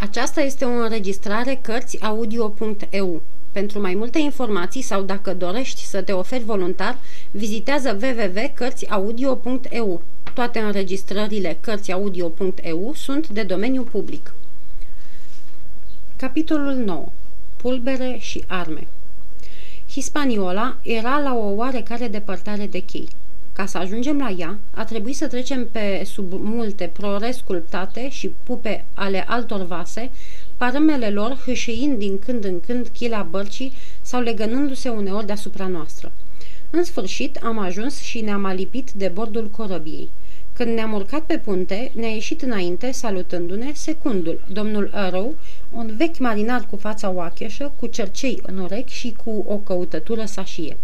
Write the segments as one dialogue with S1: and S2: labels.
S1: Aceasta este o înregistrare Cărțiaudio.eu. Pentru mai multe informații sau dacă dorești să te oferi voluntar, vizitează www.cărțiaudio.eu. Toate înregistrările Cărțiaudio.eu sunt de domeniu public. Capitolul 9. Pulbere și arme Hispaniola era la o oarecare depărtare de chei. Ca să ajungem la ea, a trebuit să trecem pe sub multe prore sculptate și pupe ale altor vase, parâmele lor hâșâind din când în când chila bărcii sau legănându-se uneori deasupra noastră. În sfârșit am ajuns și ne-am alipit de bordul corăbiei. Când ne-am urcat pe punte, ne-a ieșit înainte, salutându-ne, secundul, domnul Arrow, un vechi marinar cu fața oacheșă, cu cercei în urechi și cu o căutătură sașie.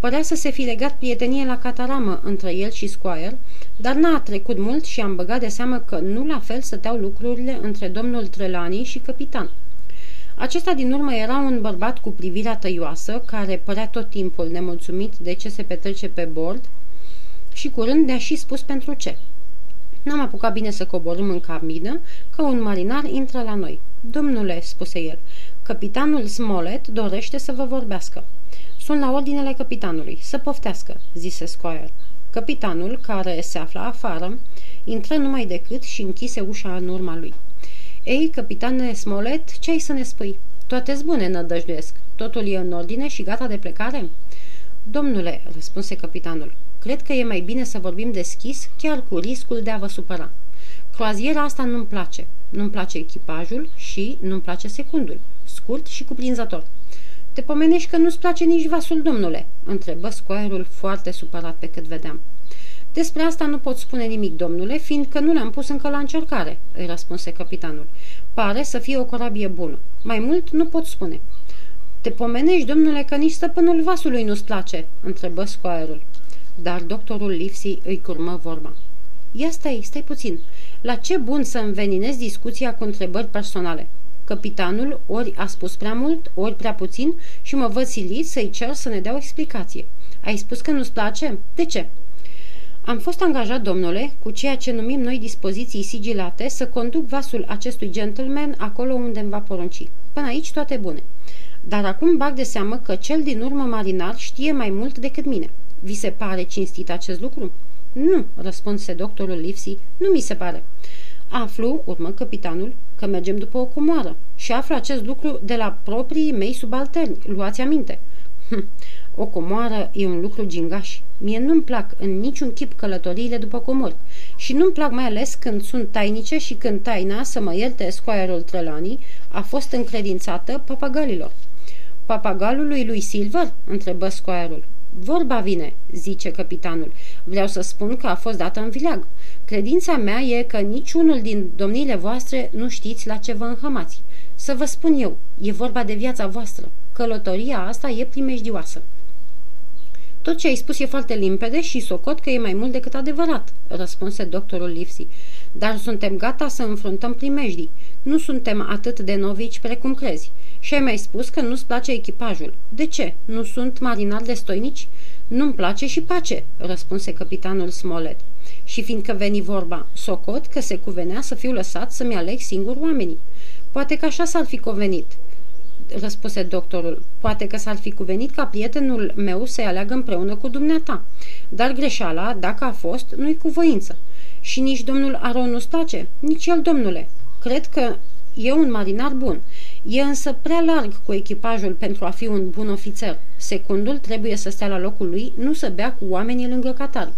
S1: Părea să se fi legat prietenie la cataramă între el și Squire, dar n-a trecut mult și am băgat de seamă că nu la fel stăteau lucrurile între domnul Trelani și capitan. Acesta din urmă era un bărbat cu privirea tăioasă, care părea tot timpul nemulțumit de ce se petrece pe bord și curând ne-a și spus pentru ce. N-am apucat bine să coborâm în cabină, că un marinar intră la noi. Domnule, spuse el, capitanul Smollett dorește să vă vorbească. Sunt la ordinele capitanului. Să poftească, zise Squire. Capitanul, care se afla afară, intră numai decât și închise ușa în urma lui. Ei, capitane Smollett, ce ai să ne spui? Toate bune, nădăjduiesc. Totul e în ordine și gata de plecare? Domnule, răspunse capitanul, cred că e mai bine să vorbim deschis, chiar cu riscul de a vă supăra. Croaziera asta nu-mi place. Nu-mi place echipajul și nu-mi place secundul. Scurt și cuprinzător. Te pomenești că nu-ți place nici vasul, domnule?" întrebă scoaierul foarte supărat pe cât vedeam. Despre asta nu pot spune nimic, domnule, fiindcă nu l-am pus încă la încercare," îi răspunse capitanul. Pare să fie o corabie bună. Mai mult nu pot spune." Te pomenești, domnule, că nici stăpânul vasului nu-ți place?" întrebă scoaierul. Dar doctorul Lipsy îi curmă vorba. Ia stai, stai puțin. La ce bun să înveninezi discuția cu întrebări personale? Capitanul ori a spus prea mult, ori prea puțin și mă văd silit să-i cer să ne dea o explicație. Ai spus că nu-ți place? De ce? Am fost angajat, domnule, cu ceea ce numim noi dispoziții sigilate, să conduc vasul acestui gentleman acolo unde îmi va porunci. Până aici toate bune. Dar acum bag de seamă că cel din urmă marinar știe mai mult decât mine. Vi se pare cinstit acest lucru? Nu, răspunse doctorul Livsi, nu mi se pare. Aflu, urmă capitanul, că mergem după o comoară și aflu acest lucru de la proprii mei subalterni. Luați aminte. Hm, o comoară e un lucru gingaș. Mie nu-mi plac în niciun chip călătoriile după comori și nu-mi plac mai ales când sunt tainice și când taina, să mă ierte scoaierul Trelani, a fost încredințată papagalilor. Papagalului lui Silver? întrebă scoaierul. Vorba vine, zice capitanul. Vreau să spun că a fost dată în vileag. Credința mea e că niciunul din domniile voastre nu știți la ce vă înhămați. Să vă spun eu, e vorba de viața voastră. Călătoria asta e primejdioasă. Tot ce ai spus e foarte limpede și socot că e mai mult decât adevărat, răspunse doctorul Livsi. Dar suntem gata să înfruntăm primejdii. Nu suntem atât de novici precum crezi. Și ai mai spus că nu-ți place echipajul. De ce? Nu sunt marinari destoinici? Nu-mi place și pace, răspunse capitanul Smollett. Și fiindcă veni vorba, socot că se cuvenea să fiu lăsat să-mi aleg singur oamenii. Poate că așa s-ar fi convenit, răspuse doctorul. Poate că s-ar fi cuvenit ca prietenul meu să-i aleagă împreună cu dumneata. Dar greșeala, dacă a fost, nu-i cu voință. Și nici domnul Aron nu-ți place? Nici el, domnule. Cred că e un marinar bun. E însă prea larg cu echipajul pentru a fi un bun ofițer. Secundul trebuie să stea la locul lui, nu să bea cu oamenii lângă catar.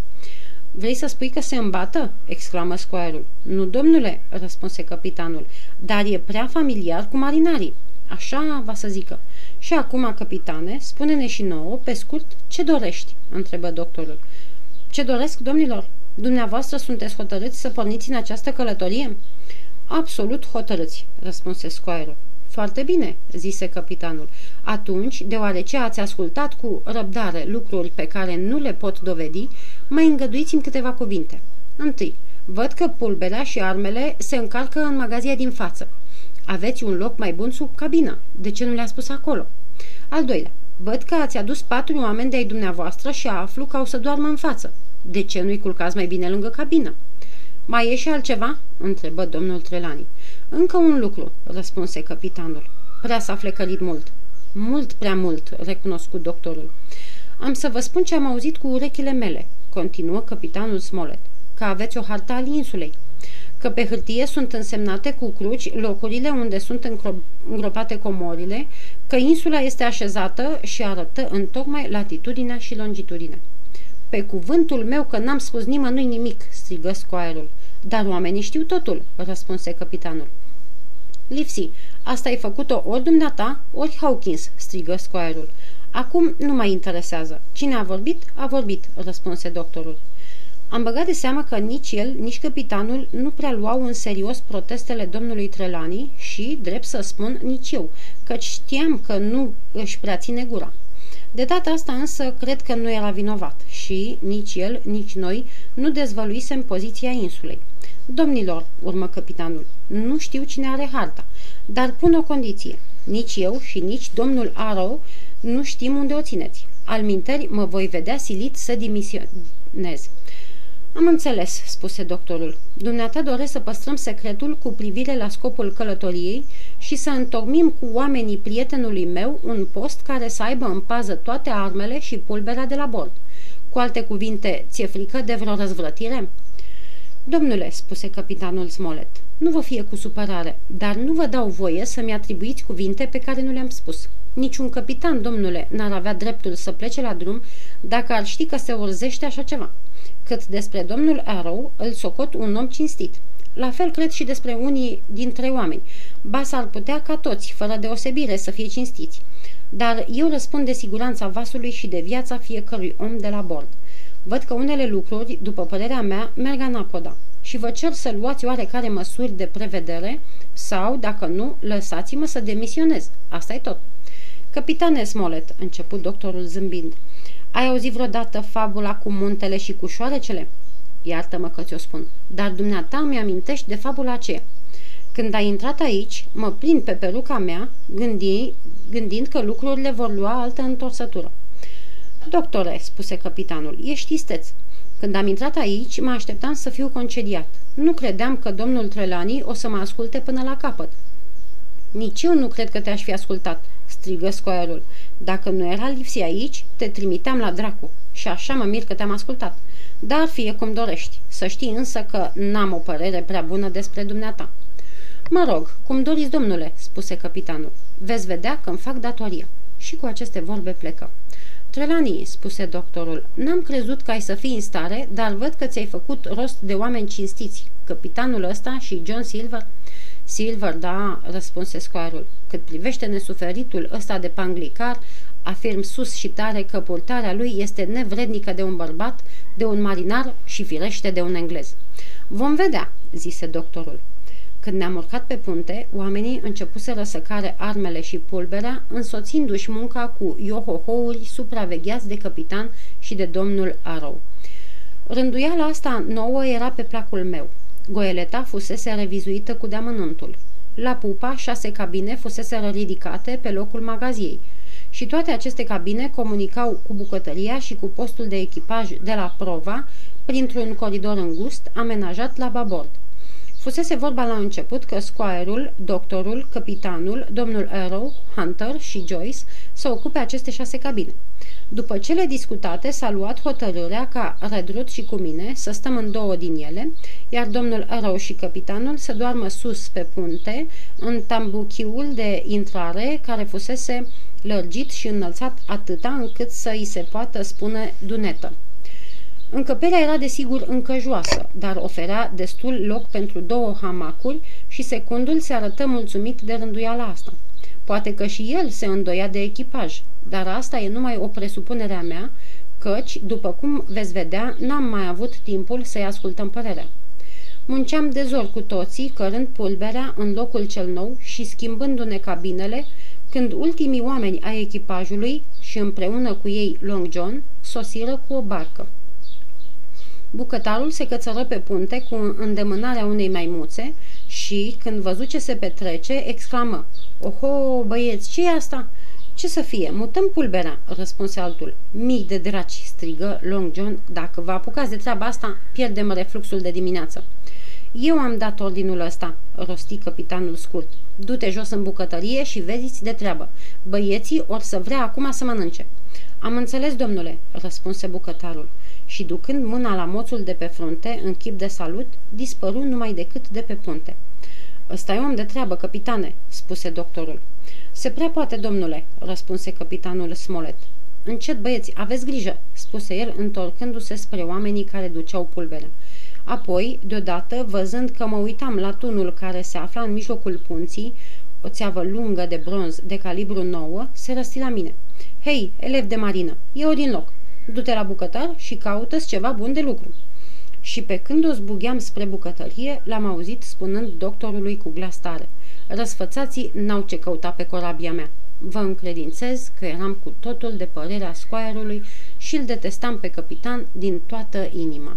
S1: Vrei să spui că se îmbată?" exclamă scoarul. Nu, domnule," răspunse capitanul, dar e prea familiar cu marinarii. Așa va să zică. Și acum, capitane, spune-ne și nouă, pe scurt, ce dorești?" întrebă doctorul. Ce doresc, domnilor? Dumneavoastră sunteți hotărâți să porniți în această călătorie?" Absolut hotărâți," răspunse scoarul. Foarte bine," zise capitanul. Atunci, deoarece ați ascultat cu răbdare lucruri pe care nu le pot dovedi, mai îngăduiți-mi câteva cuvinte. Întâi, văd că pulberea și armele se încarcă în magazia din față. Aveți un loc mai bun sub cabină. De ce nu le-a spus acolo? Al doilea, văd că ați adus patru oameni de-ai dumneavoastră și aflu că au să doarmă în față. De ce nu-i culcați mai bine lângă cabină? Mai e și altceva?" întrebă domnul Trelani. Încă un lucru, răspunse capitanul. Prea s-a flecărit mult. Mult prea mult, recunoscut doctorul. Am să vă spun ce am auzit cu urechile mele, continuă capitanul Smollett, că aveți o hartă al insulei, că pe hârtie sunt însemnate cu cruci locurile unde sunt îngropate comorile, că insula este așezată și arătă în tocmai latitudinea și longitudinea. Pe cuvântul meu că n-am spus nimănui nimic, strigă scoaierul. Dar oamenii știu totul, răspunse capitanul. Lipsy, asta ai făcut-o ori dumneata, ori Hawkins, strigă scoaierul. Acum nu mai interesează. Cine a vorbit, a vorbit, răspunse doctorul. Am băgat de seamă că nici el, nici capitanul nu prea luau în serios protestele domnului Trelani și, drept să spun, nici eu, căci știam că nu își prea ține gura. De data asta însă cred că nu era vinovat și nici el, nici noi nu dezvăluisem poziția insulei. Domnilor, urmă capitanul, nu știu cine are harta, dar pun o condiție. Nici eu și nici domnul Arrow nu știm unde o țineți. Al minteri mă voi vedea silit să dimisionez. Am înțeles, spuse doctorul. Dumneata doresc să păstrăm secretul cu privire la scopul călătoriei și să întocmim cu oamenii prietenului meu un post care să aibă în pază toate armele și pulberea de la bord. Cu alte cuvinte, ți-e frică de vreo răzvrătire? Domnule, spuse capitanul Smollett, nu vă fie cu supărare, dar nu vă dau voie să-mi atribuiți cuvinte pe care nu le-am spus. Niciun capitan, domnule, n-ar avea dreptul să plece la drum dacă ar ști că se urzește așa ceva. Cât despre domnul Arrow, îl socot un om cinstit. La fel cred și despre unii dintre oameni. Ba s-ar putea ca toți, fără deosebire, să fie cinstiți. Dar eu răspund de siguranța vasului și de viața fiecărui om de la bord. Văd că unele lucruri, după părerea mea, merg anapoda și vă cer să luați oarecare măsuri de prevedere sau, dacă nu, lăsați-mă să demisionez. Asta e tot. Capitane Smollett, început doctorul zâmbind, ai auzit vreodată fabula cu muntele și cu șoarecele? Iartă-mă că ți-o spun, dar dumneata mi-amintești de fabula aceea. Când ai intrat aici, mă prind pe peruca mea, gândi, gândind că lucrurile vor lua altă întorsătură. Doctore, spuse capitanul, ești isteț. Când am intrat aici, mă așteptam să fiu concediat. Nu credeam că domnul Trelani o să mă asculte până la capăt. Nici eu nu cred că te-aș fi ascultat, strigă scoiarul. Dacă nu era lipsi aici, te trimiteam la dracu. Și așa mă mir că te-am ascultat. Dar fie cum dorești. Să știi însă că n-am o părere prea bună despre dumneata. Mă rog, cum doriți, domnule, spuse capitanul. Veți vedea că îmi fac datoria. Și cu aceste vorbe plecă. Trelani, spuse doctorul, n-am crezut că ai să fii în stare, dar văd că ți-ai făcut rost de oameni cinstiți. Capitanul ăsta și John Silver Silver, da, răspunse scoarul. Cât privește nesuferitul ăsta de panglicar, afirm sus și tare că purtarea lui este nevrednică de un bărbat, de un marinar și firește de un englez. Vom vedea, zise doctorul. Când ne-am urcat pe punte, oamenii începuseră să care armele și pulberea, însoțindu-și munca cu iohohouri supravegheați de capitan și de domnul Arrow. Rânduiala asta nouă era pe placul meu. Goeleta fusese revizuită cu deamănuntul. La pupa, șase cabine fusese ridicate pe locul magaziei și toate aceste cabine comunicau cu bucătăria și cu postul de echipaj de la Prova printr-un coridor îngust amenajat la babord. Fusese vorba la început că squire doctorul, capitanul, domnul Arrow, Hunter și Joyce să ocupe aceste șase cabine. După cele discutate, s-a luat hotărârea ca Redrut și cu mine să stăm în două din ele, iar domnul Arrow și capitanul să doarmă sus pe punte, în tambuchiul de intrare care fusese lărgit și înălțat atâta încât să îi se poată spune dunetă. Încăperea era desigur încă joasă, dar oferea destul loc pentru două hamacuri și secundul se arătă mulțumit de rânduiala asta. Poate că și el se îndoia de echipaj, dar asta e numai o presupunere a mea, căci, după cum veți vedea, n-am mai avut timpul să-i ascultăm părerea. Munceam de zor cu toții, cărând pulberea în locul cel nou și schimbându-ne cabinele, când ultimii oameni ai echipajului și împreună cu ei Long John sosiră cu o barcă. Bucătarul se cățără pe punte cu îndemânarea unei maimuțe și, când văzu ce se petrece, exclamă Oho, băieți, ce e asta?" Ce să fie, mutăm pulberea," răspunse altul. Mii de draci, strigă Long John, dacă vă apucați de treaba asta, pierdem refluxul de dimineață. Eu am dat ordinul ăsta, rosti capitanul scurt. Du-te jos în bucătărie și vezi de treabă. Băieții or să vrea acum să mănânce. Am înțeles, domnule, răspunse bucătarul și ducând mâna la moțul de pe frunte, în chip de salut, dispăru numai decât de pe punte. Ăsta e om de treabă, capitane," spuse doctorul. Se prea poate, domnule," răspunse capitanul Smolet. Încet, băieți, aveți grijă," spuse el, întorcându-se spre oamenii care duceau pulbere. Apoi, deodată, văzând că mă uitam la tunul care se afla în mijlocul punții, o țeavă lungă de bronz de calibru nouă, se răsti la mine. Hei, elev de marină, eu din loc. Du-te la bucătar și caută ceva bun de lucru." Și pe când o zbugheam spre bucătărie, l-am auzit spunând doctorului cu glas tare. Răsfățații n-au ce căuta pe corabia mea. Vă încredințez că eram cu totul de părerea scoaierului și îl detestam pe capitan din toată inima.